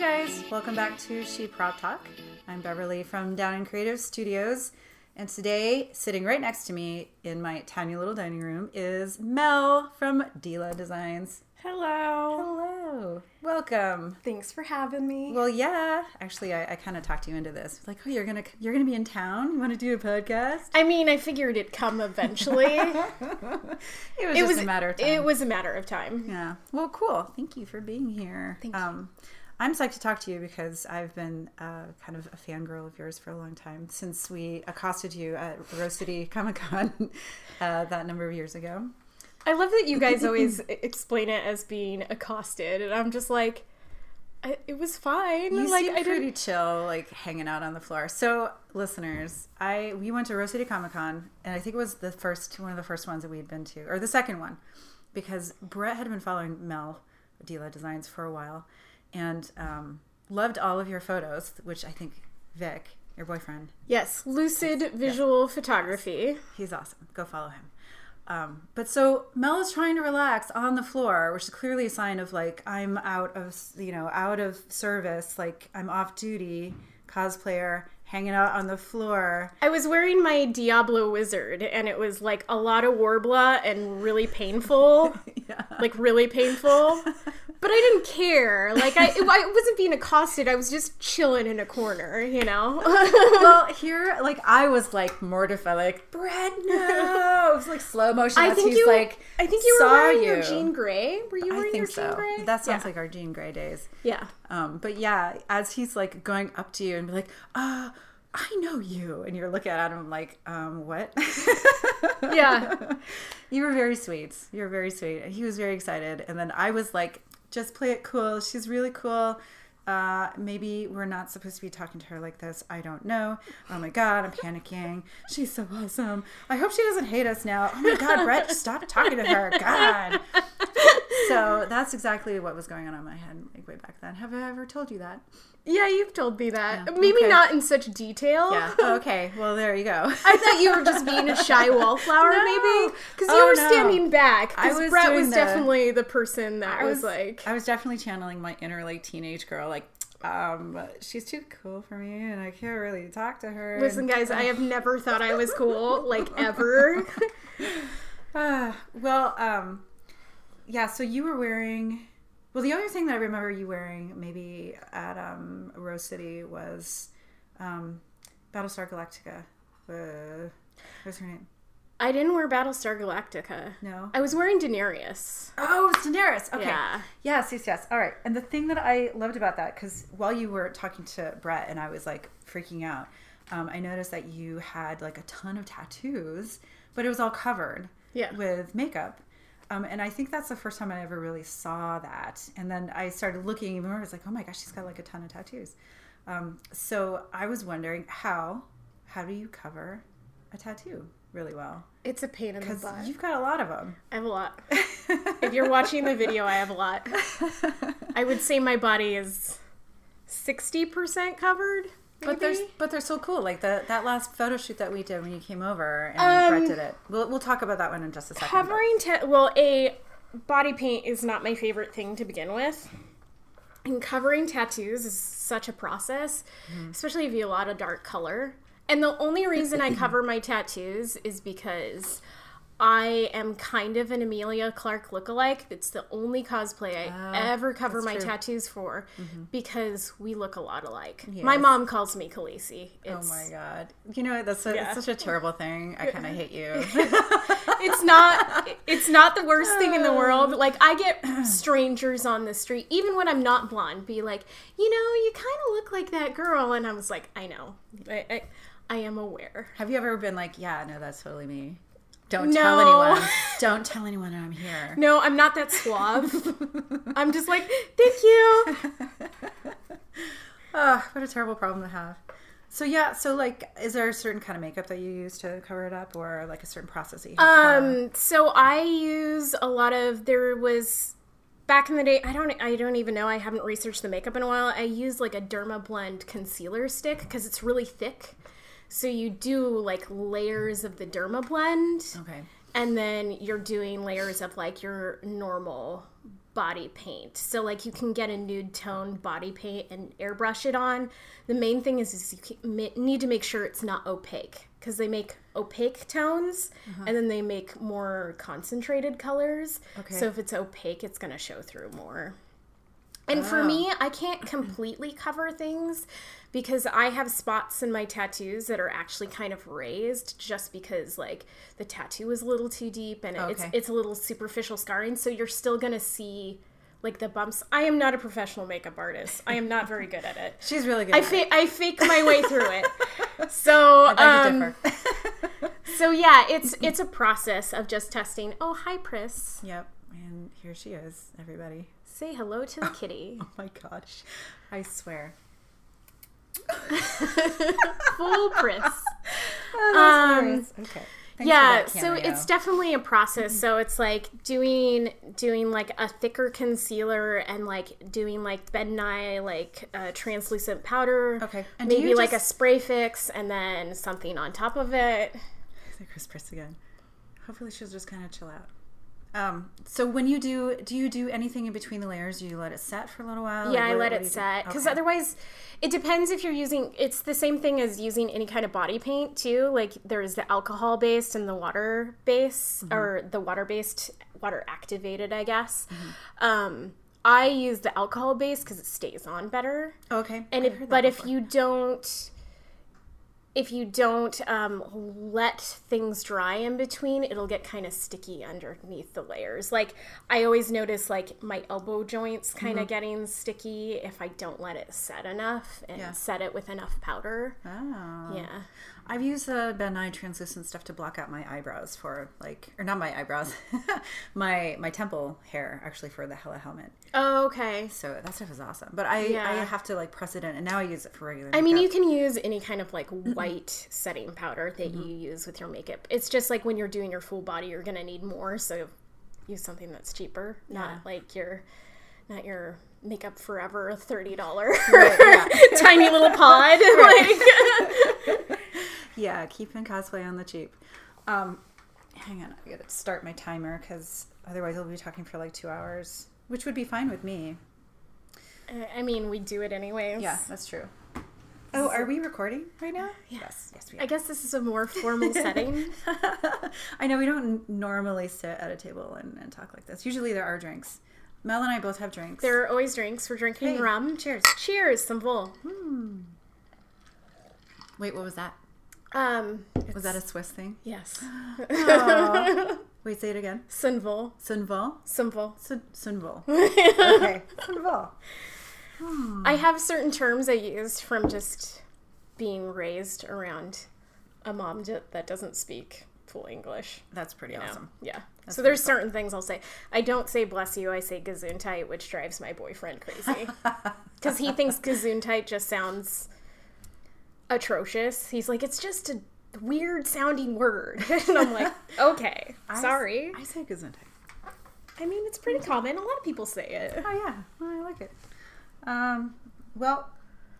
guys, welcome back to She Prop Talk. I'm Beverly from Down in Creative Studios, and today, sitting right next to me in my tiny little dining room, is Mel from Dila Designs. Hello. Hello, welcome. Thanks for having me. Well, yeah, actually, I, I kind of talked you into this. Like, oh, you're gonna you're gonna be in town. You want to do a podcast? I mean, I figured it'd come eventually. It was it just was a matter of time. It was a matter of time. Yeah. Well, cool. Thank you for being here. Thank you. Um, I'm psyched to talk to you because I've been uh, kind of a fangirl of yours for a long time since we accosted you at Rose City Comic Con uh, that number of years ago. I love that you guys always explain it as being accosted, and I'm just like, I, it was fine. You like seem I pretty didn't. chill, like hanging out on the floor. So, listeners, I we went to Rose City Comic Con, and I think it was the first one of the first ones that we had been to, or the second one, because Brett had been following Mel Dila Designs for a while, and um, loved all of your photos, which I think Vic, your boyfriend, Yes, lucid visual photography. he's awesome. Go follow him. Um, but so Mel is trying to relax on the floor, which is clearly a sign of like I'm out of you know out of service, like I'm off duty, cosplayer, hanging out on the floor. I was wearing my Diablo wizard, and it was like a lot of Worbla and really painful. Yeah. like really painful. But I didn't care. Like I, I wasn't being accosted. I was just chilling in a corner, you know. well, here, like I was like mortified, like Brett, no. It was like slow motion. I think you. like I think you were wearing you. your Jean Grey. Were you I wearing your think Jean so. Grey? That sounds yeah. like our Jean Grey days. Yeah. Um, but yeah, as he's like going up to you and be like, uh, I know you. And you're looking at him like, um, what? Yeah. you were very sweet. You were very sweet. He was very excited. And then I was like, just play it cool. She's really cool. Uh, maybe we're not supposed to be talking to her like this. I don't know. Oh my God, I'm panicking. She's so awesome. I hope she doesn't hate us now. Oh my God, Brett, stop talking to her. God. So that's exactly what was going on in my head like way back then. Have I ever told you that? Yeah, you've told me that. Yeah, Maybe okay. not in such detail. Yeah. Oh, okay. Well, there you go. I thought you were just being a shy wallflower, No. maybe, because you Oh, were no. standing back. I Because was Brett was the- definitely the person that I was, like, I was definitely channeling my inner like teenage girl. Like, um, she's too cool for me, and I can't really talk to her. "Listen, guys, I have never thought I was cool, like ever." Ah, well, um, yeah. So you were wearing. Well, the other thing that I remember you wearing, maybe at um, Rose City, was um, Battlestar Galactica. Uh, what's her name? I didn't wear Battlestar Galactica. No. I was wearing Daenerys. Oh, it's Daenerys. Okay. Yeah. Yes, yes, yes. All right. And the thing that I loved about that, because while you were talking to Brett and I was like freaking out, um, I noticed that you had like a ton of tattoos, but it was all covered Yeah. with makeup. Um, and I think that's the first time I ever really saw that. And then I started looking even more. I was like, oh my gosh, she's got like a ton of tattoos. Um, so I was wondering how how do you cover a tattoo really well? It's a pain in the butt. you've got a lot of them. I have a lot. if you're watching the video, I have a lot. I would say my body is 60% covered. But they're but they're so cool. Like the that last photo shoot that we did when you came over and Um, Brett did it. We'll we'll talk about that one in just a second. Covering, ta- well, a body paint is not my favorite thing to begin with. And covering tattoos is such a process, Mm-hmm. especially if you have a lot of dark color. And the only reason I cover my tattoos is because I am kind of an Emilia Clarke lookalike. It's the only cosplay I ever cover Ah, that's my true. Mm-hmm. tattoos for because we look a lot alike. My mom calls me Khaleesi. Oh It's, my god! You know what? That's a, Yeah. it's such a terrible thing. I kind of hate you. it's not it's not the worst thing in the world like i get strangers on the street even when i'm not blonde be like you know you kind of look like that girl and i was like i know i, I, I am aware Have you ever been like, yeah, no, that's totally me. Don't No. tell anyone. Don't tell anyone I'm here. no i'm not that suave i'm just like thank you Oh, what a terrible problem to have. So yeah, so like, is there a certain kind of makeup that you use to cover it up, or like a certain process that you um so i use a lot of there was back in the day i don't i don't even know i haven't researched the makeup in a while i use like a Dermablend concealer stick because it's really thick so you do like layers of the Dermablend Okay. and then you're doing layers of like your normal body paint. So like you can get a nude tone body paint and airbrush it on. The main thing is, is you can- need to make sure it's not opaque because they make opaque tones uh-huh. and then they make more concentrated colors. Okay. So if it's opaque, it's going to show through more. And for me, I can't completely cover things because I have spots in my tattoos that are actually kind of raised just because like the tattoo is a little too deep and it's Okay. it's a little superficial scarring so you're still going to see like the bumps. I am not a professional makeup artist. I am not very good at it. She's really good. I, at it. fa- I fake my way through it. So I um, differ. so yeah, it's it's a process of just testing. Oh, hi Pris. yep. And here she is, everybody. Say hello to the kitty. Oh my gosh. I swear. Full Pris. Oh, Um, okay. Thanks yeah so it's definitely a process so it's like doing doing like a thicker concealer and like doing like Ben Nye like a translucent powder Okay. And maybe you like a spray fix and then something on top of it Chris Priss again. Hopefully she'll just kind of chill out. Um, so when you do, do you do anything in between the layers? Do you let it set for a little while? yeah Like, I let it do you do? set because Okay. otherwise it depends if you're using it's the same thing as using any kind of body paint too like there's the alcohol based and the water base Mm-hmm. or the water based water activated I guess Mm-hmm. um I use the alcohol base because it stays on better Okay. and if, but if you don't if you don't um, let things dry in between it'll get kind of sticky underneath the layers like i always notice like my elbow joints kind Mm-hmm. of getting sticky if i don't let it set enough and Yeah. set it with enough powder Oh. yeah I've used the Ben Nye translucent stuff to block out my eyebrows for like, or not my eyebrows, my my temple hair actually for the Hela helmet. oh, okay So that stuff is awesome. But I I have to like press it in, and now I use it for regular. I mean, you can use any kind of like white setting powder that Mm-hmm. you use with your makeup. It's just like when you're doing your full body, you're gonna need more. So use something that's cheaper, Yeah. not like your, not your makeup forever thirty dollar yeah. tiny little pod. Like, yeah, keeping cosplay on the cheap. Um, hang on, I gotta start my timer because otherwise I'll be talking for like two hours, which would be fine with me. I mean, we do it anyways. Yeah, that's true. Oh, are we recording right now? Yes, yes, we are. I guess this is a more formal setting. I know we don't normally sit at a table and, and talk like this. Usually there are drinks. Mel and I both have drinks. There are always drinks. We're drinking Hey, rum. Cheers. Cheers, Simple. Wait, what was that? Um, Was that a Swiss thing? yes. Wait, say it again. Simple. Sunval? Simple. Sun- Sunval. Okay. Sunval. I have certain terms I use from just being raised around a mom d- that doesn't speak full English. That's pretty you know? awesome. Yeah. so there's certain things I'll say. I don't say bless you, I say gesundheit, which drives my boyfriend crazy. Because he thinks gesundheit just sounds atrocious. He's like, it's just a weird sounding word. and I'm like, okay, sorry. I say Gesundheit. I mean, it's pretty common. A lot of people say it. Oh yeah, well, I like it. Um, well,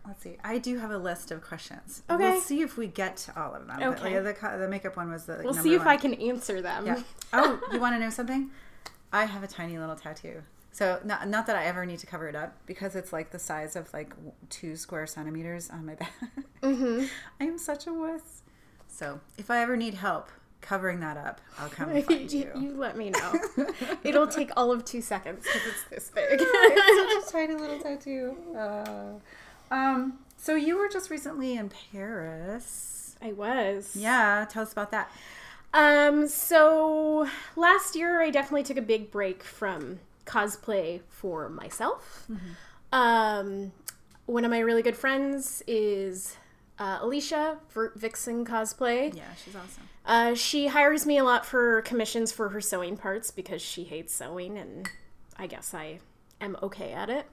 let's see. I do have a list of questions. Okay. We'll see if we get to all of them. But, Okay. like, the, the makeup one was the. We'll see if one. I can answer them. Yeah. Oh, you want to know something? I have a tiny little tattoo. So not not that I ever need to cover it up because it's like the size of like two square centimeters on my back. Mm-hmm. I am such a wuss. So if I ever need help covering that up, I'll come and find you, you. you let me know. It'll take all of two seconds because it's this big. it's such a tiny little tattoo. Uh, um, so you were just recently in Paris. I was. Yeah, tell us about that. Um. So last year, I definitely took a big break from cosplay for myself. Um, one of my really good friends is uh, Alicia Vert Vixen Cosplay. Yeah, she's awesome. Uh, she hires me a lot for commissions for her sewing parts because she hates sewing, and I guess I am okay at it.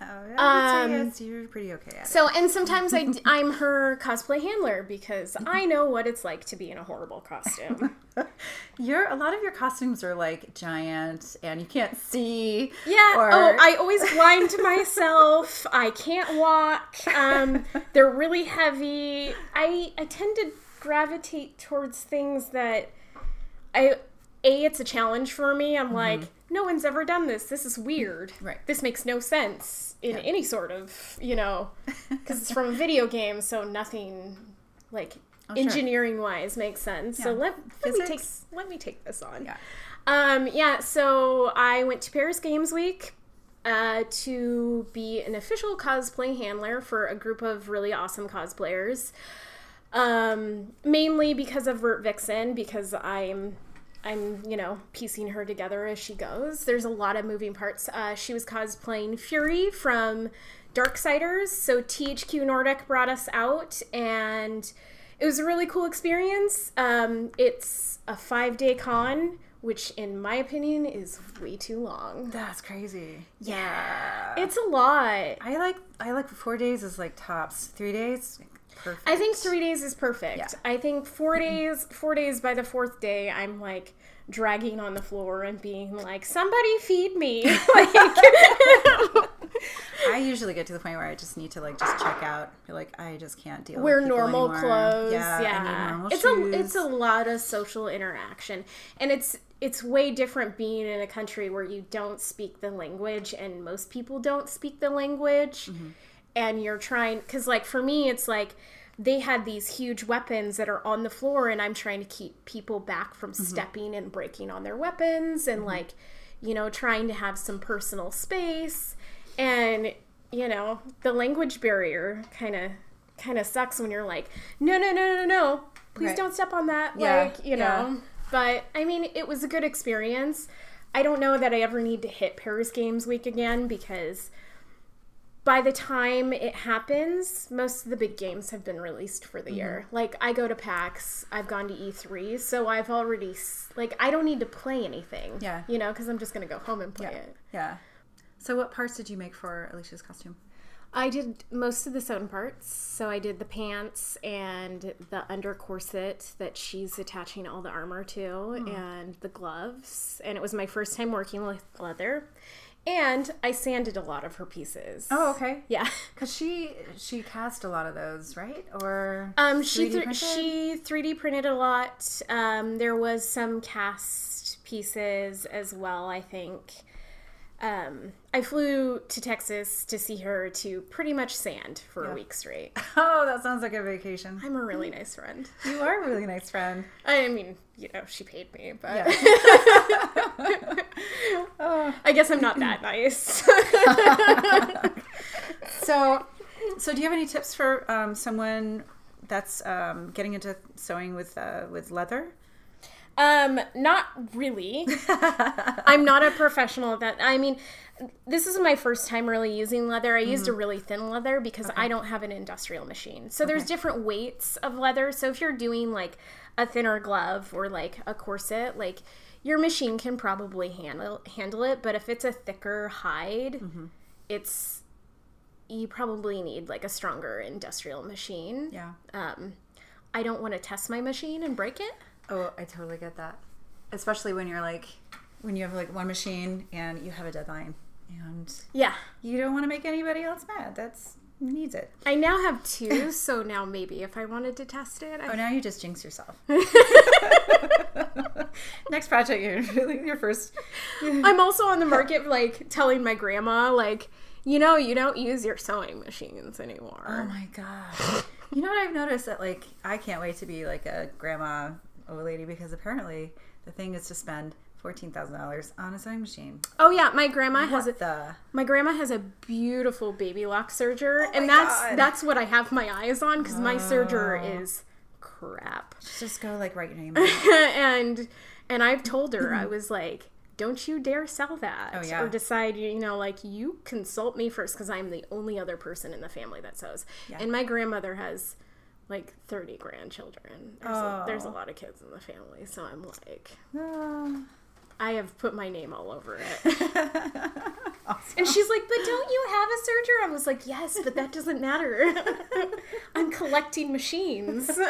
Oh, yeah, Um, yes, you're pretty okay at it. So, and sometimes I, I'm her cosplay handler because I know what it's like to be in a horrible costume. Your a lot of your costumes are like giant and you can't see. Yeah. Or- Oh, I always blind myself. I can't walk. Um, they're really heavy. I I tend to gravitate towards things that I a it's a challenge for me. I'm like no one's ever done this. This is weird. Right. This makes no sense in any sort of, you know, because it's from a video game, so nothing like Oh, sure. engineering wise makes sense. So Yeah. let, let me take let me take this on. Yeah. Um, yeah, so I went to Paris Games Week uh, to be an official cosplay handler for a group of really awesome cosplayers. Um, mainly because of Vert Vixen, because I'm I'm, you know, piecing her together as she goes. There's a lot of moving parts. Uh, she was cosplaying Fury from Darksiders, so THQ Nordic brought us out, and it was a really cool experience. Um, it's a five day con, which, in my opinion, is way too long. That's crazy. Yeah. It's a lot. I like I like four days is like tops. Three days, perfect. I think three days is perfect. Yeah. I think four days, four days by the fourth day, I'm like dragging on the floor and being like, "Somebody feed me!" like, I usually get to the point where I just need to like just check out. Be like, I just can't deal. wear normal anymore. clothes. Yeah, Yeah, normal it's shoes. a it's a lot of social interaction, and it's it's way different being in a country where you don't speak the language and most people don't speak the language, Mm-hmm. And you're trying because like for me it's like they had these huge weapons that are on the floor and i'm trying to keep people back from Mm-hmm. stepping and breaking on their weapons and like you know trying to have some personal space. And you know the language barrier kind of kind of sucks when you're like no no no no no please Right. don't step on that Yeah, like you know. But i mean it was a good experience. I don't know that i ever need to hit paris games week again because by the time it happens, most of the big games have been released for the year. Mm-hmm. Like I go to PAX, I've gone to E3, so I've already like I don't need to play anything. Yeah. you know, because I'm just gonna go home and play yeah. it. yeah. So, what parts did you make for Alicia's costume? I did most of the sewn parts. So I did the pants and the under corset that she's attaching all the armor to, and the gloves. And it was my first time working with leather. And I sanded a lot of her pieces. Oh, okay. yeah. Because she she cast a lot of those, right? Or Um, she 3D th- printed? she 3D printed a lot. Um, there was some cast pieces as well. I think. Um, I flew to Texas to see her to pretty much sand for a week straight. Oh, that sounds like a vacation. I'm a really nice friend. You are a really nice friend. I mean, you know, she paid me, but Yeah. I guess I'm not that nice. So, so do you have any tips for um, someone that's um, getting into sewing with uh, with leather? Um, not really. I'm not a professional at that. I mean, this is my first time really using leather. I used a really thin leather because I don't have an industrial machine. So there's different weights of leather. So if you're doing like a thinner glove or like a corset, like your machine can probably handle handle it, but if it's a thicker hide, it's you probably need like a stronger industrial machine. Yeah. Um I don't want to test my machine and break it. Oh, I totally get that. Especially when you're like, when you have like one machine and you have a deadline and Yeah. you don't want to make anybody else mad. That's needs it. I now have two, so now maybe if I wanted to test it, Oh, now you just jinx yourself. Next project, you're really your first. I'm also on the market like telling my grandma like, you know, you don't use your sewing machines anymore. Oh my gosh. You know what I've noticed that like I can't wait to be like a grandma old lady because apparently the thing is to spend fourteen thousand dollars on a sewing machine. Oh yeah, my grandma has a the? my grandma has a beautiful baby lock serger, Oh and that's God. that's what I have my eyes on because my serger oh. is crap. Just go like write your name. and and I've told her I was like, don't you dare sell that Oh, yeah. or decide you know like you consult me first because I'm the only other person in the family that sews. And my grandmother has like 30 grandchildren. There's, a, there's a Oh. lot of kids in the family, so I'm like Oh. I have put my name all over it. And she's like, "But don't you have a serger?" I was like, "Yes, but that doesn't matter. I'm collecting machines."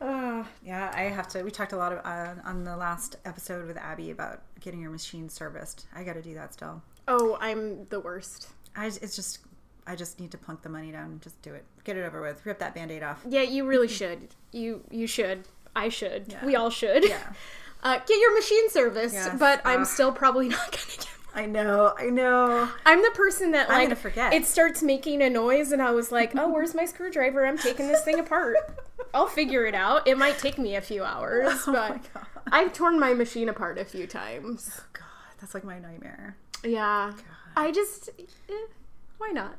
Uh, yeah, I have to. We talked a lot of, uh, on the last episode with Abby about getting your machine serviced. I got to do that still. oh, I'm the worst. I it's just I just need to plunk the money down. and Just do it. Get it over with. Rip that band-aid off. Yeah, you really should. You you should. I should. Yeah. We all should. Yeah. uh, get your machine serviced. Yes. But I'm still probably not gonna get. I know, I know. I'm the person that like gonna forget. it starts making a noise, and I was like, "Oh, where's my screwdriver? I'm taking this thing apart. I'll figure it out. It might take me a few hours, Oh but God. I've torn my machine apart a few times. Oh god, that's like my nightmare. Yeah, I just eh, why not?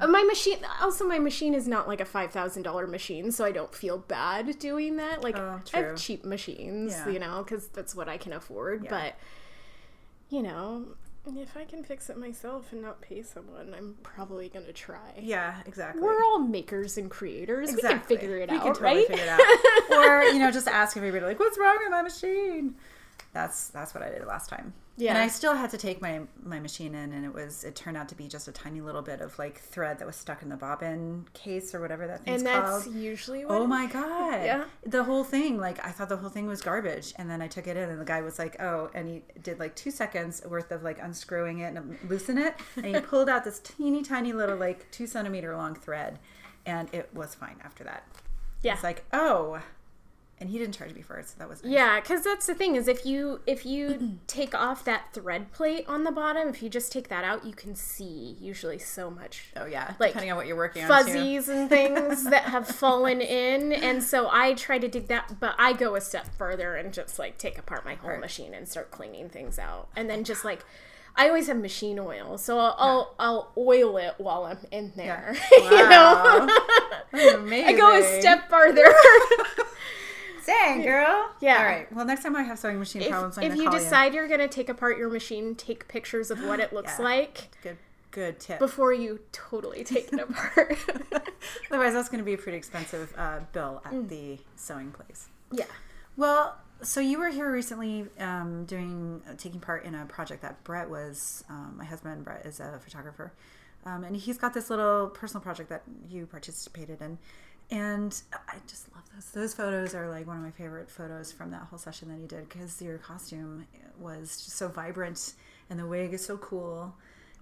Uh, My machine, also my machine is not like a five thousand dollar machine, so I don't feel bad doing that. Like Oh, I have cheap machines, Yeah. you know, because that's what I can afford. Yeah. But you know, if I can fix it myself and not pay someone, I'm probably gonna try. Yeah, exactly. We're all makers and creators. We can figure it we out, can totally right? figure it out. or you know, just ask everybody like, "What's wrong with my machine?" That's that's what I did last time. Yeah. and I still had to take my my machine in, and it was it turned out to be just a tiny little bit of like thread that was stuck in the bobbin case or whatever that thing's and that's called. usually oh what Oh my god! Yeah. the whole thing. Like I thought the whole thing was garbage, and then I took it in, and the guy was like, "Oh," and he did like two seconds worth of like unscrewing it and um, loosen it, and he pulled out this teeny tiny little like two centimeter long thread, and it was fine after that. Yeah. It's like, oh, and he didn't charge me for it, so that was nice. Yeah, because that's the thing is if you if you take off that thread plate on the bottom, if you just take that out, you can see usually so much Oh yeah, Like, depending on what you're working on. fuzzies and things that have fallen in, and so I try to dig that, but I go a step further and just like take apart my whole Right. machine and start cleaning things out, and then just like. I always have machine oil, so I'll I'll, I'll oil it while I'm in there. you Wow. know, That's I go a step farther. Dang, girl. Yeah. All right. Well, next time I have sewing machine if, problems, I'm if you decide you. are going to take apart your machine, take pictures of what it looks Yeah. like Good, good tip. before you totally take it apart. Otherwise, that's going to be a pretty expensive uh, bill at Mm. the sewing place. yeah. Well, so you were here recently um, doing uh, taking part in a project that Brett was. Um, my husband Brett is a photographer, um, and he's got this little personal project that you participated in. And I just love those. Those photos are like one of my favorite photos from that whole session that you did because your costume was just so vibrant and the wig is so cool.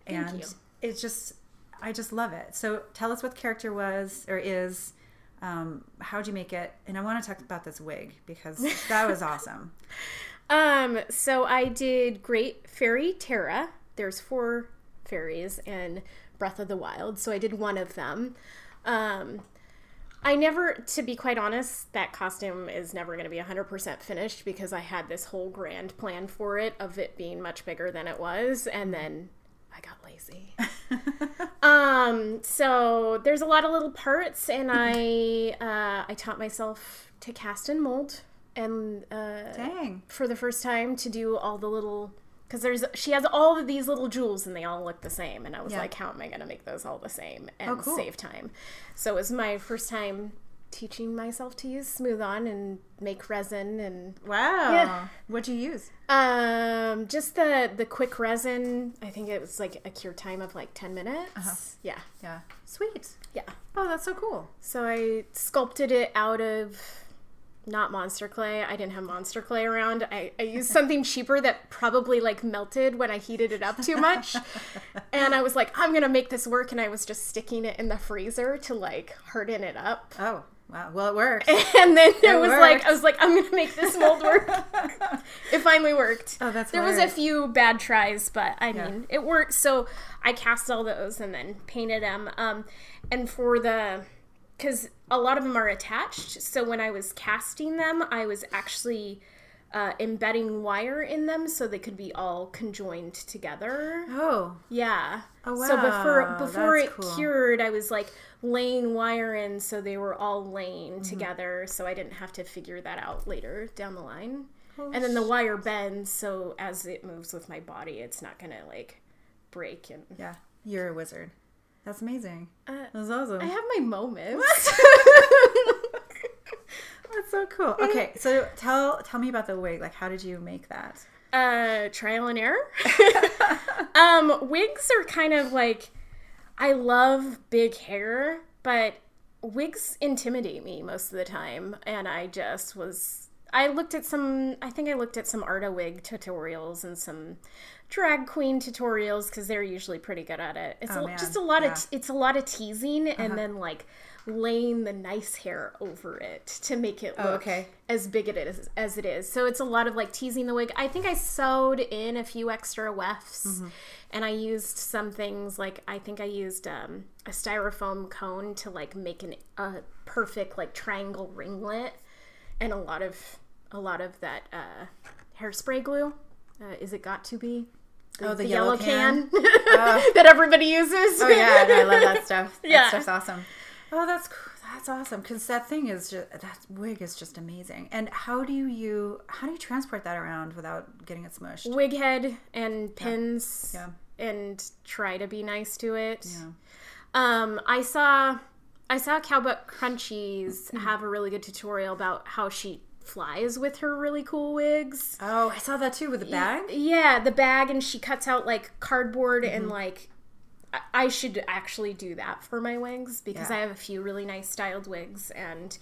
Thank and you. it's just, I just love it. So tell us what the character was or is. Um, how'd you make it? And I want to talk about this wig because that was awesome. Um, so I did Great Fairy Tera. There's four fairies in Breath of the Wild, so I did one of them. Um, I never, to be quite honest, that costume is never going to be 100% finished because I had this whole grand plan for it of it being much bigger than it was, and then I got lazy. um, so there's a lot of little parts, and I uh, I taught myself to cast and mold, and uh, Dang. for the first time to do all the little because there's she has all of these little jewels and they all look the same and i was Yeah. like how am i going to make those all the same and Oh, cool. save time so it was my first time teaching myself to use Smooth-On and make resin and Wow. Yeah. What'd you use? um just the the quick resin i think it was like a cure time of like 10 minutes Uh-huh. yeah Yeah. Sweet. yeah Oh, that's so cool. so i sculpted it out of not monster clay. I didn't have monster clay around. I, I used something cheaper that probably like melted when I heated it up too much. and I was like, I'm gonna make this work, and I was just sticking it in the freezer to like harden it up. Oh, wow. Well, it worked. And then it, was like. I was like, I'm gonna make this mold work. it finally worked. Oh, that's there was a few bad tries, but I Yeah. mean, it worked. So I cast all those and then painted them. Um, and for the because a lot of them are attached. So when I was casting them, I was actually uh, embedding wire in them so they could be all conjoined together. oh, Yeah. Oh, wow. So before before That's it cool. cured, I was like laying wire in so they were all laying Mm-hmm. together, so I didn't have to figure that out later down the line. Oh, and then the wire bends, so as it moves with my body, it's not gonna like break. And yeah. You're a wizard. That's amazing. uh, That's awesome. I have my moments. That's so cool. Okay, so tell tell me about the wig. Like, how did you make that? uh trial and error um wigs are kind of like i love big hair but wigs intimidate me most of the time and i just was I looked at some. I think I looked at some Arda wig tutorials and some drag queen tutorials because they're usually pretty good at it. It's Oh, a, just a lot Yeah. Uh-huh. of it's a lot of teasing and then like laying the nice hair over it to make it look Oh, okay. as big it is as it is. So it's a lot of like teasing the wig. I think I sewed in a few extra wefts Mm-hmm. and I used some things like I think I used um, a styrofoam cone to like make an a perfect like triangle ringlet and a lot of a lot of that uh, hairspray glue. Uh, is it got to be? Oh, the yellow can? that everybody uses. Oh yeah, no, I love that stuff. That stuff's awesome. Oh, that's that's awesome because that thing is just that wig is just amazing. And how do you how do you transport that around without getting it smushed? Wig head and pins Yeah. and try to be nice to it. Yeah. Um, I saw I saw Cowbutt Crunchies Mm-hmm. have a really good tutorial about how she flies with her really cool wigs. Oh, I saw that too with the bag. Yeah, the bag and she cuts out like cardboard Mm-hmm. and like I- should actually do that for my wigs because Yeah. I have a few really nice styled wigs and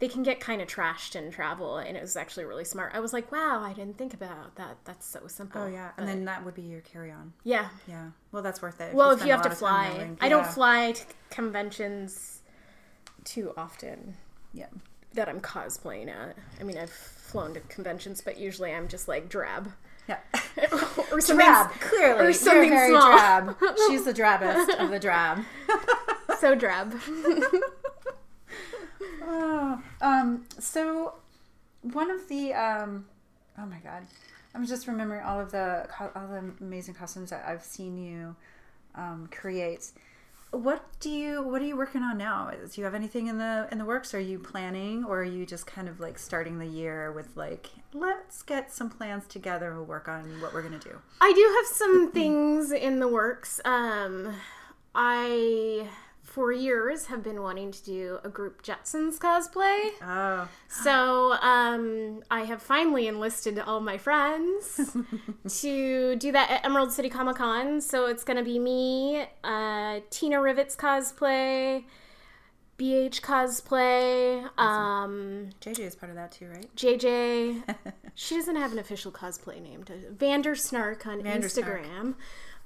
they can get kind of trashed in travel and it was actually really smart. I was like, wow, I didn't think about that. That's so simple. Oh yeah, and then that would be your carry on. Yeah. Yeah. Well, that's worth it. Well, if spend you have to lot of time fly, I don't fly to conventions too often Yeah. that I'm cosplaying at. I mean, I've flown to conventions, but usually I'm just like drab Yeah. or something. drab. Clearly, or something You're very small. drab. She's the drabbest of the drab. So drab. Oh, um, so one of the um, oh my god, I'm just remembering all of the all the amazing costumes that I've seen you um, create. What do you what are you working on now? Do you have anything in the in the works? Are you planning, or are you just kind of like starting the year with like let's get some plans together and we'll work on what we're gonna do? I do have some things in the works. Um, I for years have been wanting to do a group Jetsons cosplay. Oh, So um, I have finally enlisted all my friends to do that at Emerald City Comic Con. So it's going to be me, uh, Tina Rivets cosplay, BH cosplay, um, JJ is part of that too, right? JJ. she doesn't have an official cosplay name. Vander Snark on Vander Snark. Instagram.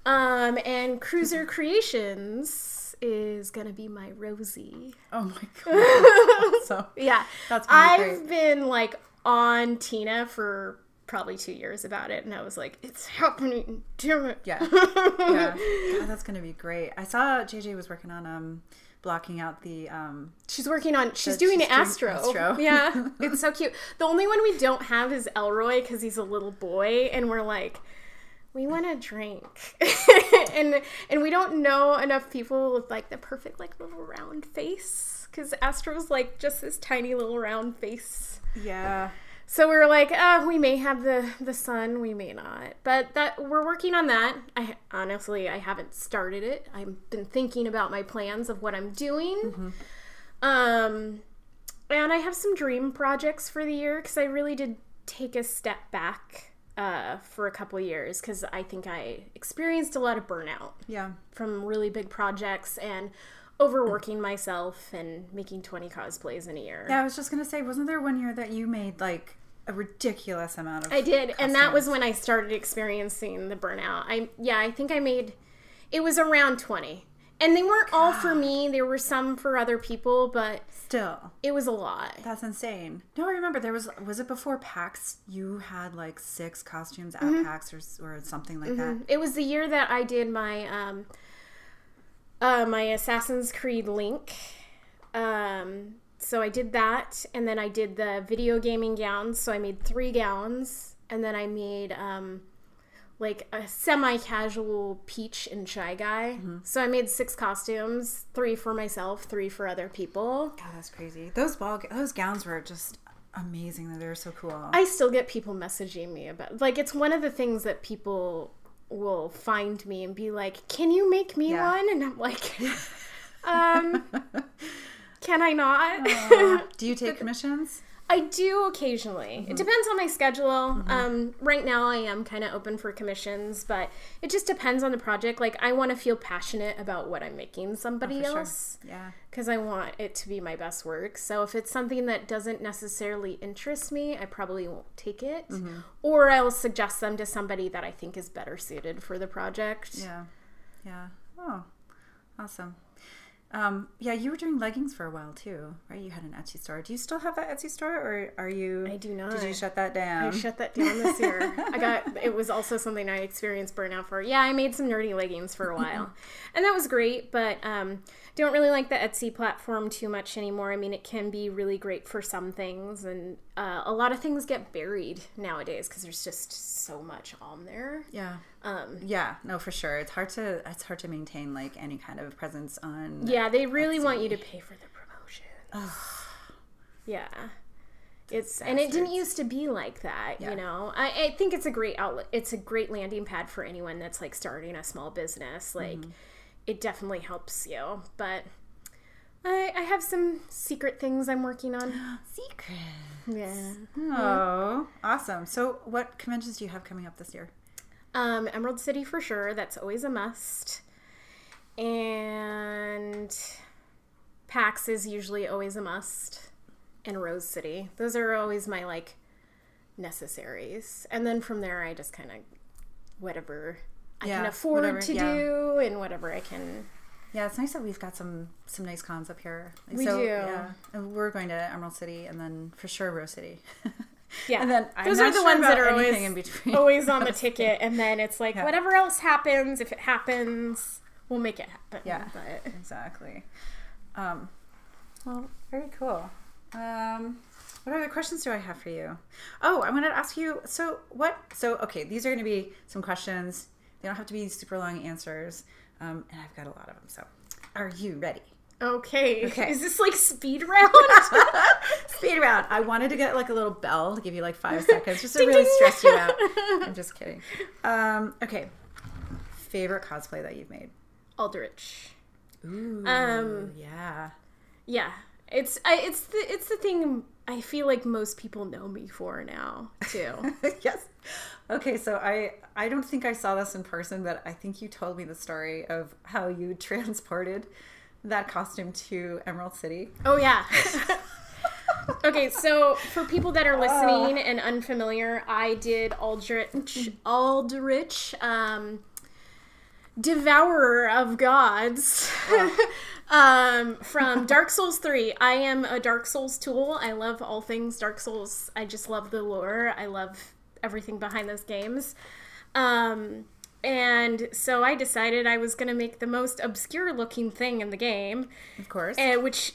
Um, and Cruiser Creations is to be my Rosie. Oh my god, so Yeah. That's I've been like on Tina for probably two years about it, and I was like, it's happening. Damn it. Yeah. yeah. God, that's gonna be great. I saw JJ was working on um blocking out the um She's working on, she's That doing she's Astro. Astro. Yeah. It's so cute. The only one we don't have is Elroy because he's a little boy, and we're like, we want to drink, and and we don't know enough people with like the perfect like little round face because Astro's like just this tiny little round face. yeah. So we were like, uh, we may have the the sun, we may not, but that we're working on that. I honestly I haven't started it. I've been thinking about my plans of what I'm doing. Um, and I have some dream projects for the year because I really did take a step back uh, for a couple years because I think I experienced a lot of burnout Yeah. from really big projects and overworking myself and making 20 cosplays in a year. Yeah, I was just gonna say, wasn't there one year that you made like a ridiculous amount of I did, and that was when I started experiencing the burnout. I yeah, I think I made it was around 20. And they weren't all for me. There were some for other people, but still it was a lot. that's insane. No, I remember there was was it before PAX? You had like six costumes at Mm-hmm. PAX or or something like that. It was the year that I did my um uh my Assassin's Creed Link. Um so I did that and then I did the video gaming gowns. So I made 3 gowns and then I made um like a semi-casual peach and shy guy. So I made 6 costumes, 3 for myself, 3 for other people. God, that's crazy. Those ball those gowns were just amazing. They were so cool. I still get people messaging me about like it's one of the things that people will find me and be like, "Can you make me Yeah. one?" And I'm like, "Um, can I not?" Do you take commissions? I do occasionally. It mm-hmm. depends on my schedule. Mm-hmm. Um, right now, I am kind of open for commissions, but it just depends on the project. Like, I want to feel passionate about what I'm making somebody oh, sure. else Yeah. because I want it to be my best work. So if it's something that doesn't necessarily interest me, I probably won't take it, mm-hmm. or I'll suggest them to somebody that I think is better suited for the project. Yeah. Yeah. Oh, awesome. Um, yeah, you were doing leggings for a while too, right? You had an Etsy store. Do you still have that Etsy store, or are you? I do not. Did you shut that down? I shut that down this year. I got it was also something I experienced burnout for. Yeah, I made some nerdy leggings for a while, and that was great. But um, don't really like the Etsy platform too much anymore. I mean, it can be really great for some things, and uh, a lot of things get buried nowadays because there's just so much on there. yeah. Um, Yeah. No, for sure. It's hard to it's hard to maintain like any kind of presence on. yeah, they really want you to pay for the promotion. yeah. It's and it didn't used to be like that, Yeah. you know. I, I think it's a great outlet. It's a great landing pad for anyone that's like starting a small business. Like, Mm-hmm. it definitely helps you. But I, I have some secret things I'm working on. Secret. Yeah. Oh, awesome. So, what conventions do you have coming up this year? Um, Emerald City for sure. That's always a must. And PAX is usually always a must. And Rose City. Those are always my like necessaries. And then from there, I just kind of whatever I can afford whatever, to yeah. do and whatever I can. Yeah, it's nice that we've got some some nice cons up here. We do. Yeah, and we're going to Emerald City, and then for sure Rose City. Yeah, and then I'm those not are the sure ones that are always in between. always on the ticket. And then it's like Yeah. whatever else happens, if it happens, we'll make it happen. Yeah. but exactly. Um, well, very cool. Um, what other questions do I have for you? Oh, I wanted to ask you. So, what? So, okay, these are going to be some questions. They don't have to be super long answers, um, and I've got a lot of them. So, are you ready? Okay. Okay. Is this like speed round? Speed round. I wanted to get like a little bell to give you like five seconds just to really stress you out. I'm just kidding. Um, okay. Favorite cosplay that you've made? Aldrich. Ooh, Um, yeah. Yeah. It's I, it's the it's the thing I feel like most people know me for now too. yes. Okay, so I I don't think I saw this in person, but I think you told me the story of how you transported that costume to Emerald City. oh yeah. Okay, so for people that are listening and unfamiliar, I did Aldrich Aldrich um Devourer of Gods. um, from Dark Souls 3. I am a Dark Souls tool. I love all things Dark Souls. I just love the lore. I love everything behind those games. Um, and so I decided I was going to make the most obscure looking thing in the game, Of course. uh, which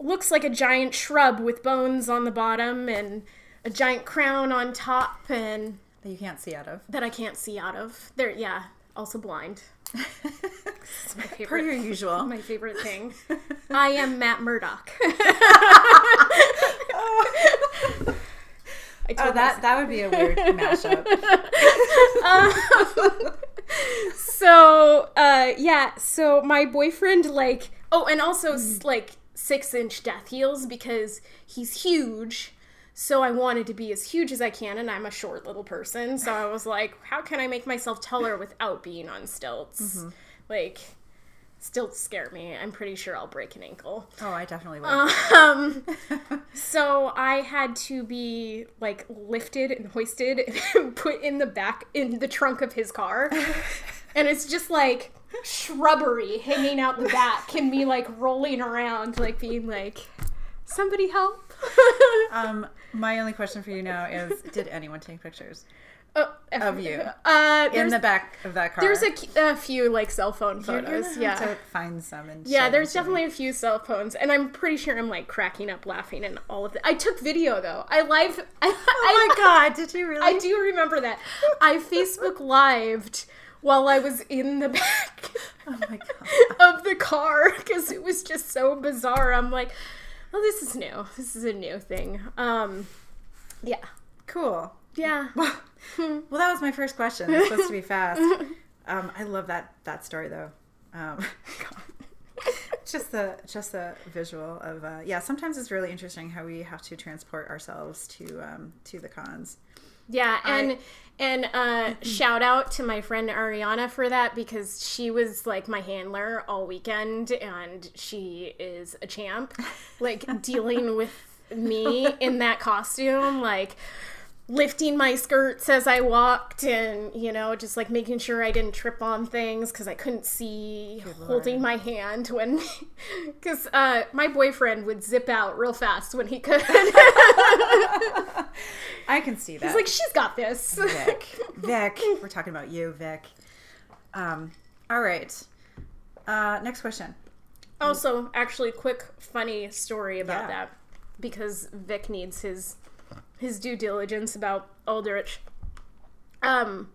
looks like a giant shrub with bones on the bottom and a giant crown on top and that you can't see out of. that I can't see out of. There, yeah, also blind. It's my Per favorite. your usual. my favorite thing. I am Matt Murdock. I Oh, that that would be a weird mashup. so uh yeah so my boyfriend like oh and also s like six inch death heels because he's huge. So i wanted to be as huge as i can and i'm a short little person. So i was like how can i make myself taller without being on stilts? Like stilts scare me. I'm pretty sure i'll break an ankle. Oh, I definitely will. um, so I had to be like lifted and hoisted and put in the back in the trunk of his car, and it's just like shrubbery hanging out the back and me like rolling around, like being like, "Somebody help!" um, my only question for you now is: Did anyone take pictures Oh, of you Uh, in the back of that car? there's a, a few like cell phone You're photos. have Yeah. to find some and Yeah, there's them me. definitely a few cell phones, and I'm pretty sure I'm like cracking up laughing and all of it. I took video though. I live. I, Oh my god! Did you really? I do remember that. I Facebook lived while I was in the back Oh of the car because it was just so bizarre. I'm like, oh, this is new. This is a new thing. Um, yeah, Cool. yeah. Well, well, that was my first question. It's supposed to be fast. Um, I love that that story though. Um, just the just the visual of uh, yeah. Sometimes it's really interesting how we have to transport ourselves to um, to the cons. Yeah, and and uh, shout out to my friend Ariana for that because she was like my handler all weekend, and she is a champ, like dealing with me in that costume, like lifting my skirts as I walked and, you know, just like making sure I didn't trip on things because I couldn't see holding my hand when, because uh, my boyfriend would zip out real fast when he could. I can see that. He's like, she's got this. Vic. Vic. We're talking about you, Vic. Um, all right. Uh, next question. Also, actually, quick funny story about Yeah. that because Vic needs his his due diligence about Aldrich. Um,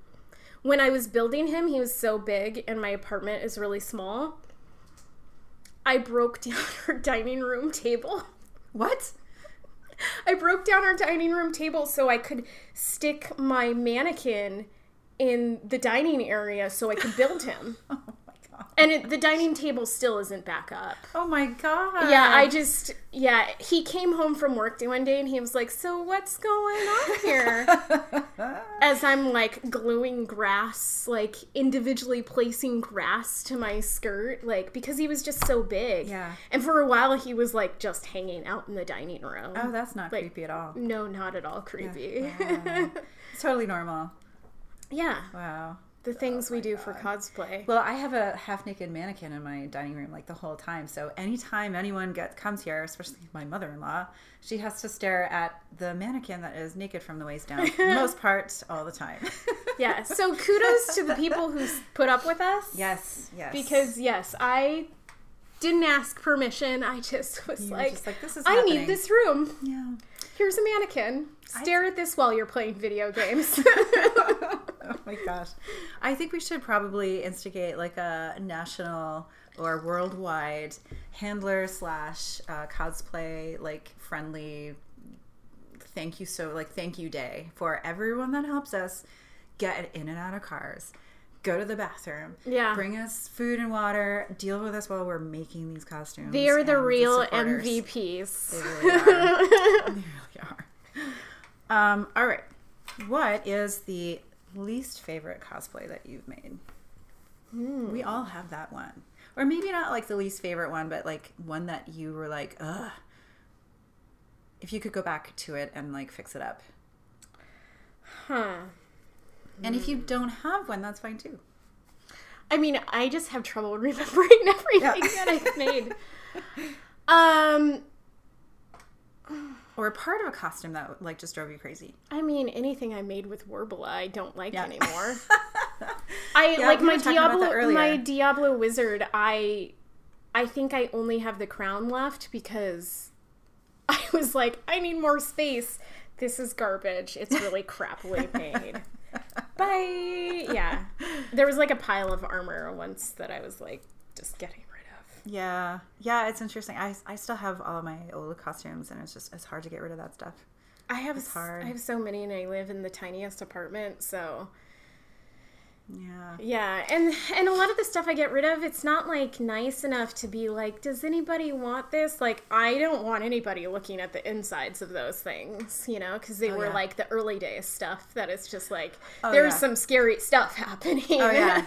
when I was building him, he was so big, and my apartment is really small. I broke down our dining room table. What? I broke down our dining room table so I could stick my mannequin in the dining area so I could build him. Oh god. And it, the dining table still isn't back up. Oh my god. Yeah, I just yeah. He came home from work one day and he was like, "So what's going on here?" As I'm like gluing grass, like individually placing grass to my skirt, like because he was just so big. Yeah. And for a while he was like just hanging out in the dining room. Oh, that's not Like- creepy at all. No, not at all creepy. Wow. It's totally normal. yeah, Wow. The oh things we do for cosplay. Well, I have a half naked mannequin in my dining room like the whole time. So anytime anyone gets comes here, especially my mother in law, she has to stare at the mannequin that is naked from the waist down. most part all the time. Yeah. So kudos to the people who put up with us. yes, yes. Because yes, I didn't ask permission. I just was like, just like, "This is I happening." need this room. yeah. Here's a mannequin. Stare at this while you're playing video games. My gosh. I think we should probably instigate like a national or worldwide handler slash uh, cosplay like friendly thank you so like thank you day for everyone that helps us get in and out of cars go to the bathroom Yeah. bring us food and water deal with us while we're making these costumes they are the real supporters. MVPs. They really are. they really are. Um, all right. What is the least favorite cosplay that you've made? We all have that one. Or maybe not like the least favorite one, but like one that you were like, ugh. If you could go back to it and like fix it up. Huh. And if you don't have one, that's fine too. I mean, I just have trouble remembering everything Yeah. that I've made. Um, Or a part of a costume that like just drove you crazy. I mean, anything I made with Worbla, I don't like Yeah. anymore. I Yeah, like we my were talking about that Diablo, my Diablo wizard. I, I think I only have the crown left because I was like, I need more space. This is garbage. It's really crappily made. Bye. Yeah, there was like a pile of armor once that I was like, just getting. Yeah. Yeah, it's interesting. I, I still have all my old costumes and it's just it's hard to get rid of that stuff. I have s- hard. I have so many, and I live in the tiniest apartment, so Yeah. Yeah, and and a lot of the stuff I get rid of, it's not like nice enough to be like, does anybody want this? Like, I don't want anybody looking at the insides of those things, you know, because they Oh, were yeah. like the early days stuff that is just like Oh, there's yeah. some scary stuff happening. Oh yeah.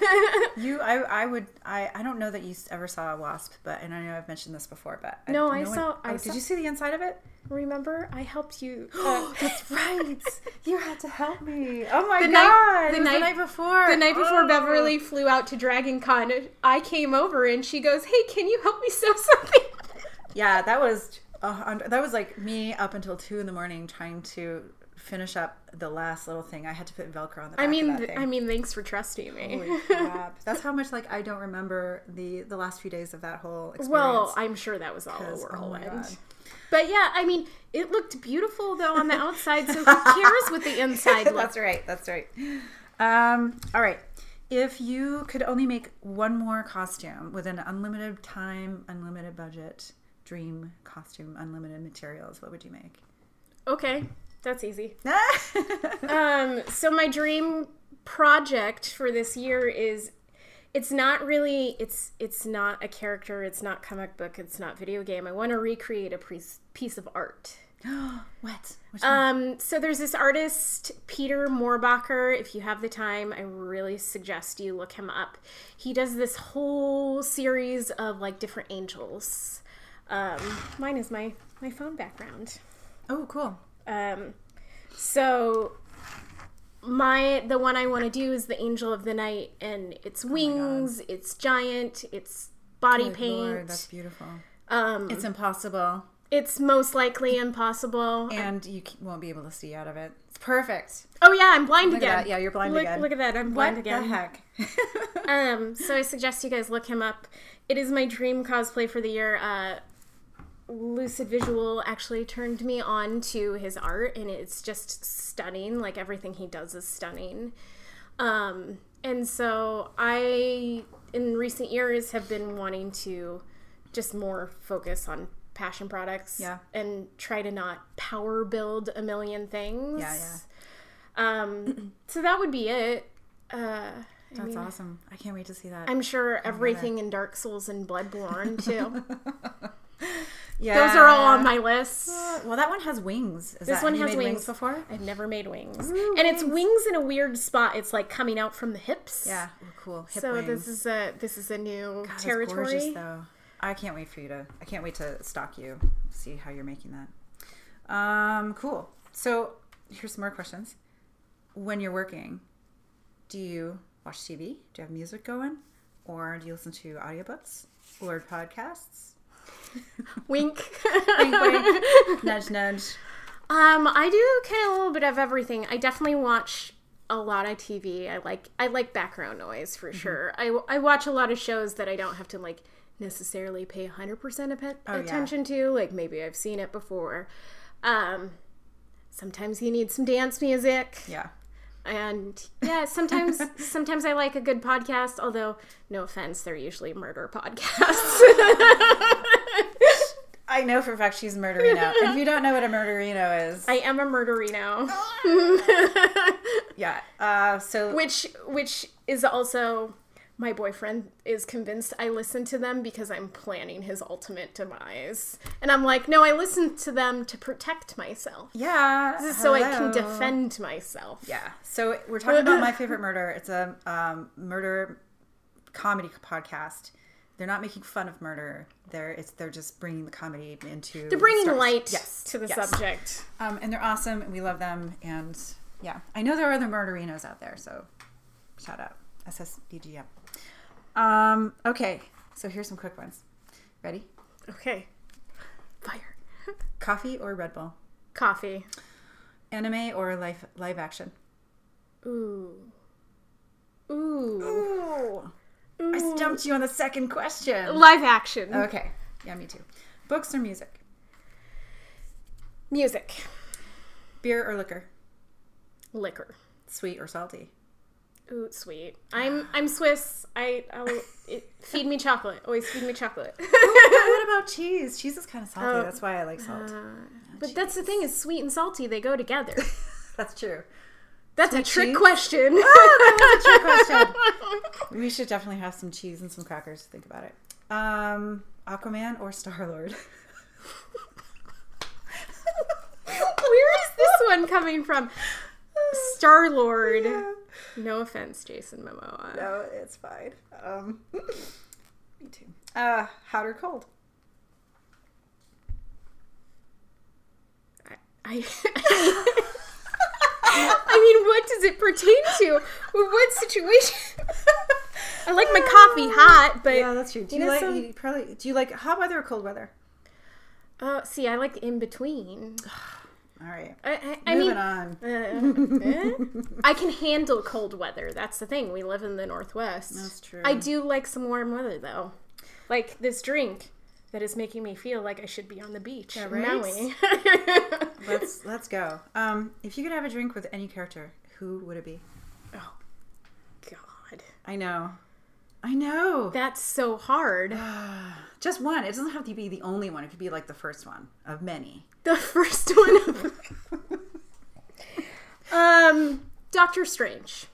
you I I would I I don't know that you ever saw a wasp, but and I know I've mentioned this before, but uh, No, I one- saw- I oh, saw- Did you see the inside of it? Remember, I helped you. uh, That's right. you had to help me. Oh my The god! night- the night- the night before. the night before Oh. Beverly flew out to Dragon Con, I came over and she goes, "Hey, can you help me sew something?" Yeah, that was uh, that was like me up until two in the morning trying to finish up the last little thing. I had to put Velcro on the back I mean, of that thing. I mean, thanks for trusting me. Holy crap! That's how much like I don't remember the the last few days of that whole experience. Well, I'm sure that was all a oh whirlwind. God. But yeah, I mean, it looked beautiful though on the outside, so who cares what the inside looks? That's right. That's right. Um, all right. If you could only make one more costume with an unlimited time, unlimited budget, dream costume, unlimited materials, what would you make? Okay, that's easy. Um, so my dream project for this year is it's not really it's it's not a character it's not comic book it's not video game. I want to recreate a piece piece of art. What? Um so there's this artist Peter Mohrbacher if you have the time i really suggest you look him up. He does this whole series of like different angels. Um mine is my my phone background. Oh, cool. um, so my the one I want to do is the Angel of the Night, and it's wings, it's giant, it's body Good paint. Lord, that's beautiful. um, It's impossible, it's most likely impossible. and you won't be able to see out of it. It's perfect. oh yeah, I'm blind Look again. Yeah, you're blind look, again. Look at that, I'm blind what again. the heck? Um, so I suggest you guys look him up. It is my dream cosplay for the year. Uh, Lucid Visual actually turned me on to his art, and it's just stunning. Like everything he does is stunning. Um, and so I, in recent years, have been wanting to just more focus on passion products. Yeah. And try to not power build a million things. Yeah, yeah. Um, so that would be it. Uh, I That's mean, awesome. I can't wait to see that. I'm sure everything in Dark Souls and Bloodborne too. yeah. Those are all on my list. Well, that one has wings. Is This that, one has made wings. before. I've never made wings, Ooh, and it's wings. wings in a weird spot. It's like coming out from the hips. Yeah. Ooh, cool. Hip So wings. this is a this is a new God, territory. gorgeous, though. I can't wait for you to. I can't wait to stalk you, see how you're making that. Um, cool. So here's some more questions. When you're working, do you watch TV? Do you have music going, or do you listen to audiobooks or podcasts? Wink. Wink, wink. nudge, nudge. Um, I do kind of a little bit of everything. I definitely watch a lot of TV. I like I like background noise for Mm-hmm. sure. I, I watch a lot of shows that I don't have to like necessarily pay 100% of Oh, yeah. attention to. Like maybe I've seen it before. Um, sometimes you need some dance music. Yeah. And yeah, sometimes sometimes I like a good podcast, although no offense, they're usually murder podcasts. I know for a fact she's a murderino. if you don't know what a murderino is, I am a murderino. yeah. Uh, so which which is also my boyfriend is convinced I listen to them because I'm planning his ultimate demise. And I'm like, no, I listen to them to protect myself. yeah, So I can defend myself. Yeah. So we're talking about My Favorite Murder. It's a um, murder comedy podcast. They're not making fun of murder. They're it's they're just bringing the comedy into. They're bringing stars. light Yes. to the yes. subject. Um, and they're awesome, and we love them. And yeah, I know there are other murderinos out there. So shout out SSDGM. Um, okay, so here's some quick ones. Ready? Okay. Fire. Coffee or Red Bull? Coffee. Anime or live live action? Ooh. Ooh. Ooh, I stumped you on the second question. Live action. Okay. Yeah, me too. Books or music? Music. Beer or liquor? Liquor. Sweet or salty? Ooh, sweet. I'm I'm Swiss. I I'll it, feed me chocolate. Always feed me chocolate. what about cheese? Cheese is kind of salty. Oh. That's why I like salt. but that's the thing is sweet and salty they go together. That's true. That's a trick cheese? question. That was a trick question. We should definitely have some cheese and some crackers. Think about it. Um, Aquaman or Star Lord? Where is this one coming from? Star Lord. No offense, Jason Momoa. No, it's fine. Um, me too. Uh, hot or cold? I, I mean, what does it pertain to? What situation? I like my coffee hot, but Yeah, that's true. Do you you, know, like some- you probably do you like hot weather or cold weather? uh, see, I like in between. All right. I, I, I mean, on. Uh, eh? I can handle cold weather. That's the thing. We live in the Northwest. That's true. I do like some warm weather, though. Like this drink that is making me feel like I should be on the beach in right? Maui. Let's let's go. Um, if you could have a drink with any character, who would it be? oh, God. I know. I know. That's so hard. Just one. It doesn't have to be the only one. It could be like the first one of many. The first one. um, Doctor Strange.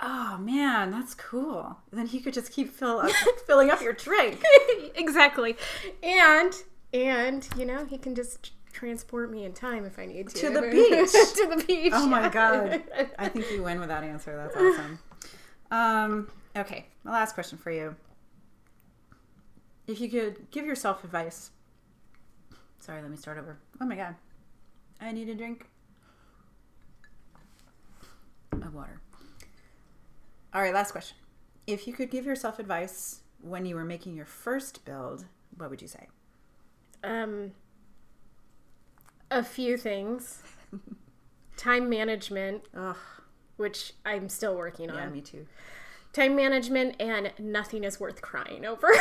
Oh man, that's cool. Then he could just keep fill up, filling up your drink. exactly. And and you know, he can just transport me in time if I need to. To the beach. to the beach. Oh my god. I think you win with that answer. That's awesome. Um, okay, my last question for you. If you could give yourself advice. Sorry, let me start over. Oh my god. I need a drink of water. All right, last question. If you could give yourself advice when you were making your first build, what would you say? Um a few things. Time management, Ugh, which I'm still working on. yeah, me too. Time management and nothing is worth crying over.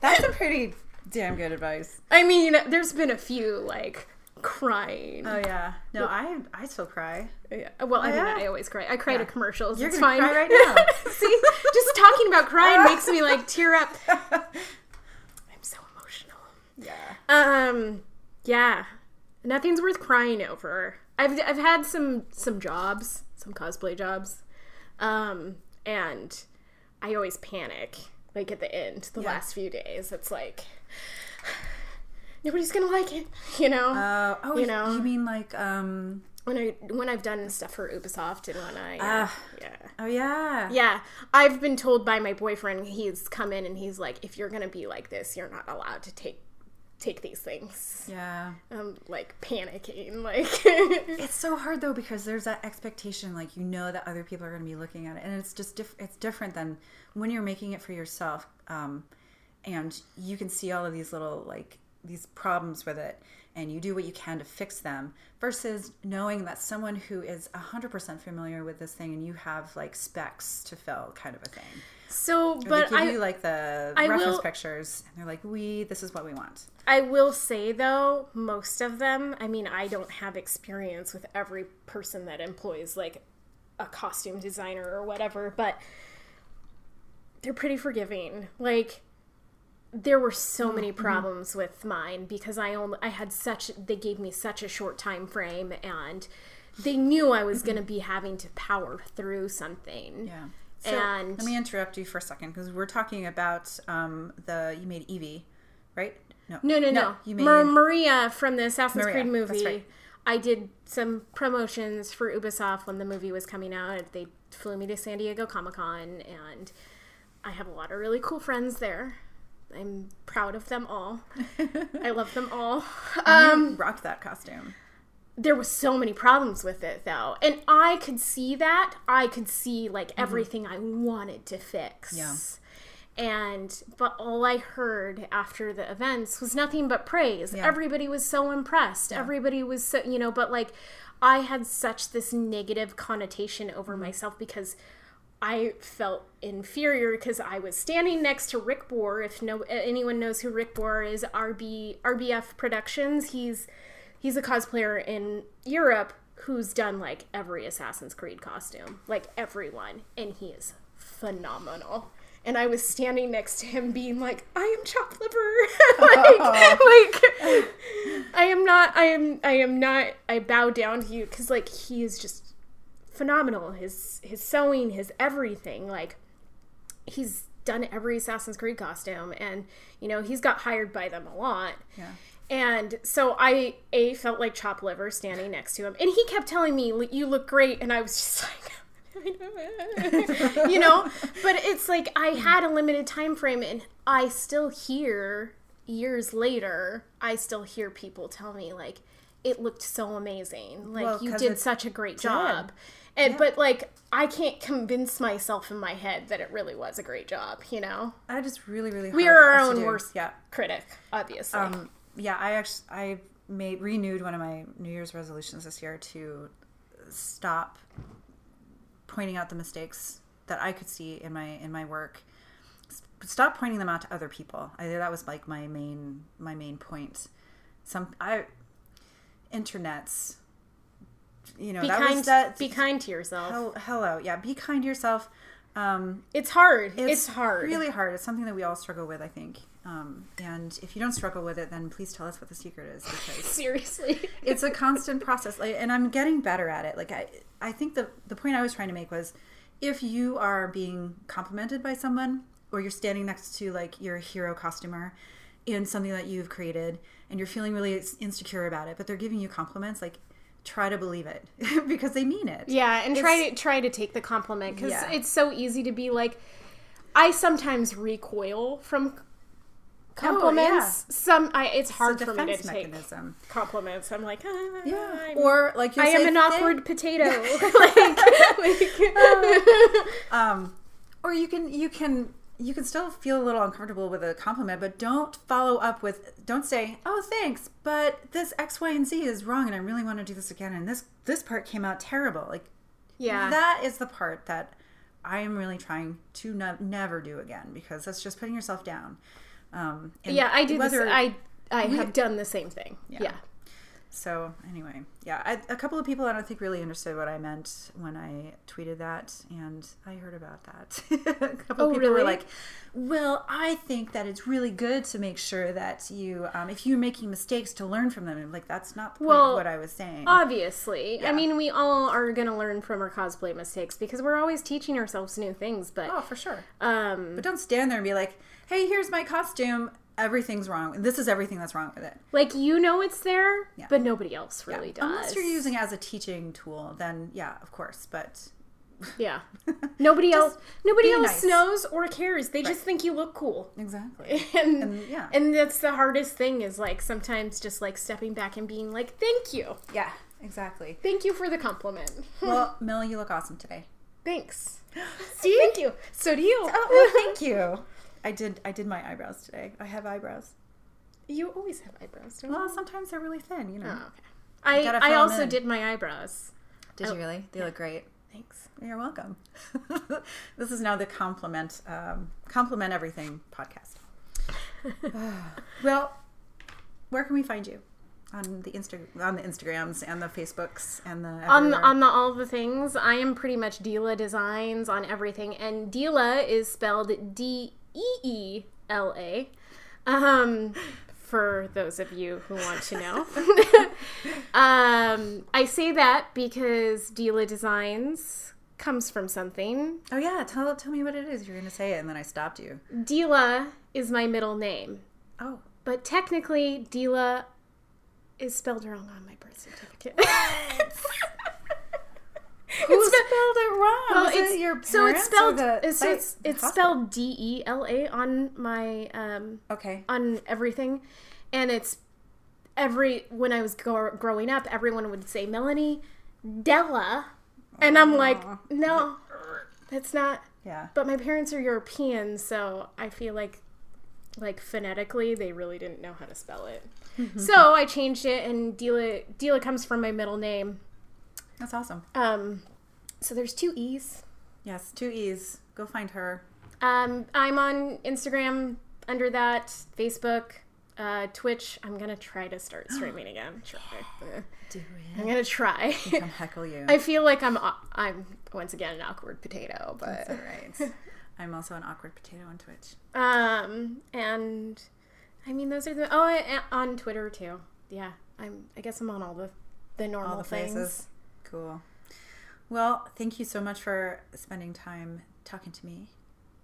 That's a pretty damn good advice. I mean, there's been a few like crying. Oh yeah. No, I I still cry. Yeah. Well, I mean, yeah? I always cry. I cry to commercials. You're it's fine. cry right now. See, just talking about crying makes me like tear up. I'm so emotional. Yeah. Um, yeah, nothing's worth crying over. I've I've had some some jobs, some cosplay jobs, um, and I always panic like at the end, the Yeah. last few days. It's like nobody's gonna like it, you know. Uh, oh, You know. You mean like um? when I when I've done stuff for Ubisoft and when I uh, Ah. yeah. Oh yeah. Yeah, I've been told by my boyfriend. He's come in and he's like, "If you're gonna be like this, you're not allowed to take take these things." Yeah. I'm like panicking, like It's so hard though because there's that expectation, like you know that other people are going to be looking at it, and it's just diff- it's different than when you're making it for yourself, um, and you can see all of these little like these problems with it, and you do what you can to fix them. Versus knowing that someone who is hundred percent familiar with this thing, and you have like specs to fill, kind of a thing. So. But they give I you like the I reference will- pictures, and they're like, "We, this is what we want." I will say though, most of them. I mean, I don't have experience with every person that employs like a costume designer or whatever, but they're pretty forgiving. Like there were so mm-hmm. many mm-hmm. problems with mine because I only I had such they gave me such a short time frame and they knew I was mm-hmm. going to be having to power through something. Yeah. So And- let me interrupt you for a second because we're talking about um, the you made Evie, right? No, no, no. no You made Mar- Maria from the Assassin's Maria, Creed movie. right. I did some promotions for Ubisoft when the movie was coming out. They flew me to San Diego Comic Con, and I have a lot of really cool friends there. I'm proud of them all. I love them all. Um, you rocked that costume. There was so many problems with it though and i could see that i could see like mm-hmm. everything i wanted to fix Yeah. and but all i heard after the events was nothing but praise Yeah. everybody was so impressed everybody was so you know but like i had such this negative connotation over mm-hmm. myself because I felt inferior because I was standing next to Rick Boer. If no anyone knows who Rick Boer is, RB RBF Productions. He's he's a cosplayer in Europe who's done like every Assassin's Creed costume, like everyone, and he is phenomenal. And I was standing next to him, being like, "I am chopped liver, like, like, I am not, I am, I am not. I bow down to you because, like, he is just phenomenal. His his sewing, his everything, like, he's done every Assassin's Creed costume, and you know he's got hired by them a lot. Yeah. And so I a felt like chop liver standing next to him, and he kept telling me, "You look great," and I was just like, you know. But it's like I had a limited time frame, and I still hear years later, I still hear people tell me like it looked so amazing, like Well, you did such a great job. And but like I can't convince myself in my head that it really was a great job, you know. I just really, really. we are our own worst Yeah. critic, obviously. Um, yeah. I actually I made renewed one of my New Year's resolutions this year to stop pointing out the mistakes that I could see in my in my work. Stop pointing them out to other people. I that was like my main my main point. Some I internets. You know be that kind. was that. be kind to yourself. hel- hello, yeah. Be kind to yourself. Um, It's hard. It's, hard. really hard. It's something that we all struggle with, I think. Um, and if you don't struggle with it, then please tell us what the secret is because Seriously. it's a constant process. Like, and I'm getting better at it. Like I, I think the the point I was trying to make was, if you are being complimented by someone, or you're standing next to like your hero costumer in something that you've created, and you're feeling really insecure about it, but they're giving you compliments, like try to believe it because they mean it. Yeah, and try to try to take the compliment because Yeah. it's so easy to be like. I sometimes recoil from compliments. Some, I it's hard It's for me to defense take mechanism. compliments. I'm like, ah, Yeah. I'm- Or like you I am an awkward potato. like, like- um or you can you can you can still feel a little uncomfortable with a compliment but don't follow up with don't say oh thanks but this x y and z is wrong and i really want to do this again and this this part came out terrible like yeah, that is the part that i am really trying to no- never do again because that's just putting yourself down um yeah. I do. This, whether- I I have done the same thing. Yeah. So anyway, yeah, I, a couple of people I don't think really understood what I meant when I tweeted that, and I heard about that. a couple Oh, of people really? were like, "Well, I think that it's really good to make sure that you, um, if you're making mistakes, to learn from them." And like that's not Well, what I was saying. Obviously, Yeah. I mean, we all are gonna learn from our cosplay mistakes because we're always teaching ourselves new things. But oh, for sure. um, But don't stand there and be like, "Hey, here's my costume. Everything's wrong. This is everything that's wrong with it." like you know it's there, Yeah. but nobody else really does. Unless you're using it as a teaching tool, then yeah, of course. But yeah, nobody else, nobody else nice. knows or cares. They just think you look cool. exactly. and, And, yeah. and that's the hardest thing is like sometimes just like stepping back and being like thank you yeah, exactly. thank you for the compliment Well, Mel, you look awesome today. thanks See? thank you so do you Oh, well, thank you. I did. I did my eyebrows today. I have eyebrows. you always have eyebrows don't you Well, sometimes they're really thin. You know. oh, okay. I, gotta I fill 'em also in. did my eyebrows Did you really? They look great. thanks You're welcome. this is now the compliment um, compliment everything podcast. well, where can we find you? On the Insta on the Instagrams and the Facebooks and the on everywhere? on the all the things i am pretty much Deela designs on everything and Deela is spelled d-e-e-l-a um for those of you who want to know. Um i say that because Deela designs comes from something. Oh yeah, tell tell me what it is. You're gonna say it, and then I stopped you. Deela is my middle name. Oh, but technically Deela is spelled wrong on my birth certificate who It's spelled it wrong? Well, it's it your so it's spelled the it's, so it's, it's hospital? spelled D E L A on my um Okay. on everything, and it's every when I was gro- growing up, everyone would say Melanie Della, and I'm like, no, that's not. Yeah. But my parents are European, so I feel like like phonetically they really didn't know how to spell it. so I changed it, and Deela Deela comes from my middle name. That's awesome. Um, so there's two E's. Yes, two E's. Go find her. Um, I'm on Instagram under that, Facebook, uh, Twitch. I'm gonna try to start streaming again. Try. Do I'm gonna try. Come heckle you. I feel like I'm I'm once again an awkward potato, That's but all right. I'm also an awkward potato on Twitch. um, and I mean those are the oh and on Twitter too. Yeah, I'm. I guess I'm on all the the normal All the things. places. Cool. Well, thank you so much for spending time talking to me.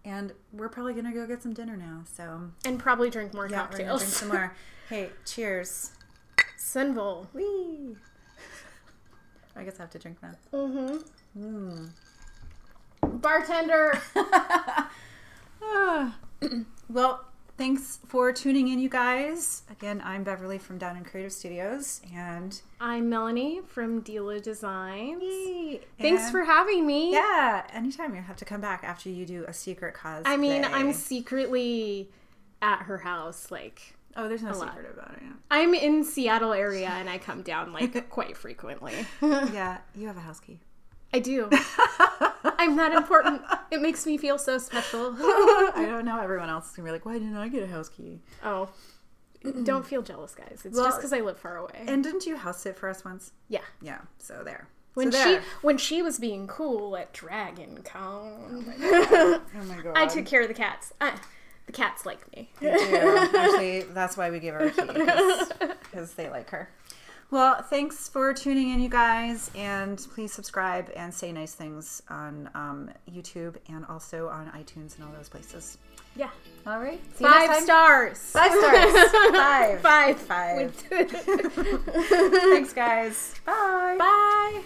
And we're probably gonna go get some dinner now. So and probably drink more yeah, cocktails. drink some more. Hey, cheers. Zum Wohl. Whee! I guess I have to drink that. Mm-hmm. Bartender. Ah. well, thanks for tuning in, you guys. Again, I'm Beverly from Down in Creative Studios, and I'm Melanie from Deela Designs. Yay! Thanks for having me. yeah. Anytime you have to come back after you do a secret cause. I mean, I'm secretly at her house. Like, oh, there's no lot. secret about it. I'm in Seattle area and I come down like quite frequently. Yeah, you have a house key. I do. I'm that important. It makes me feel so special. I don't know. Everyone else is gonna be like, "Why didn't I get a house key?" oh, don't feel jealous, guys. It's Well, just because I live far away. And didn't you house sit for us once? yeah. Yeah. So there. When so she there. when she was being cool at Dragon Con, oh my god. Oh I took care of the cats. I, The cats like me. They do. Actually, that's why we give her a key because they like her. Well, thanks for tuning in, you guys, and please subscribe and say nice things on um, YouTube and also on iTunes and all those places. Yeah. All right. See Five stars. Five stars. Five. Five. Five. Thanks, guys. Bye. Bye.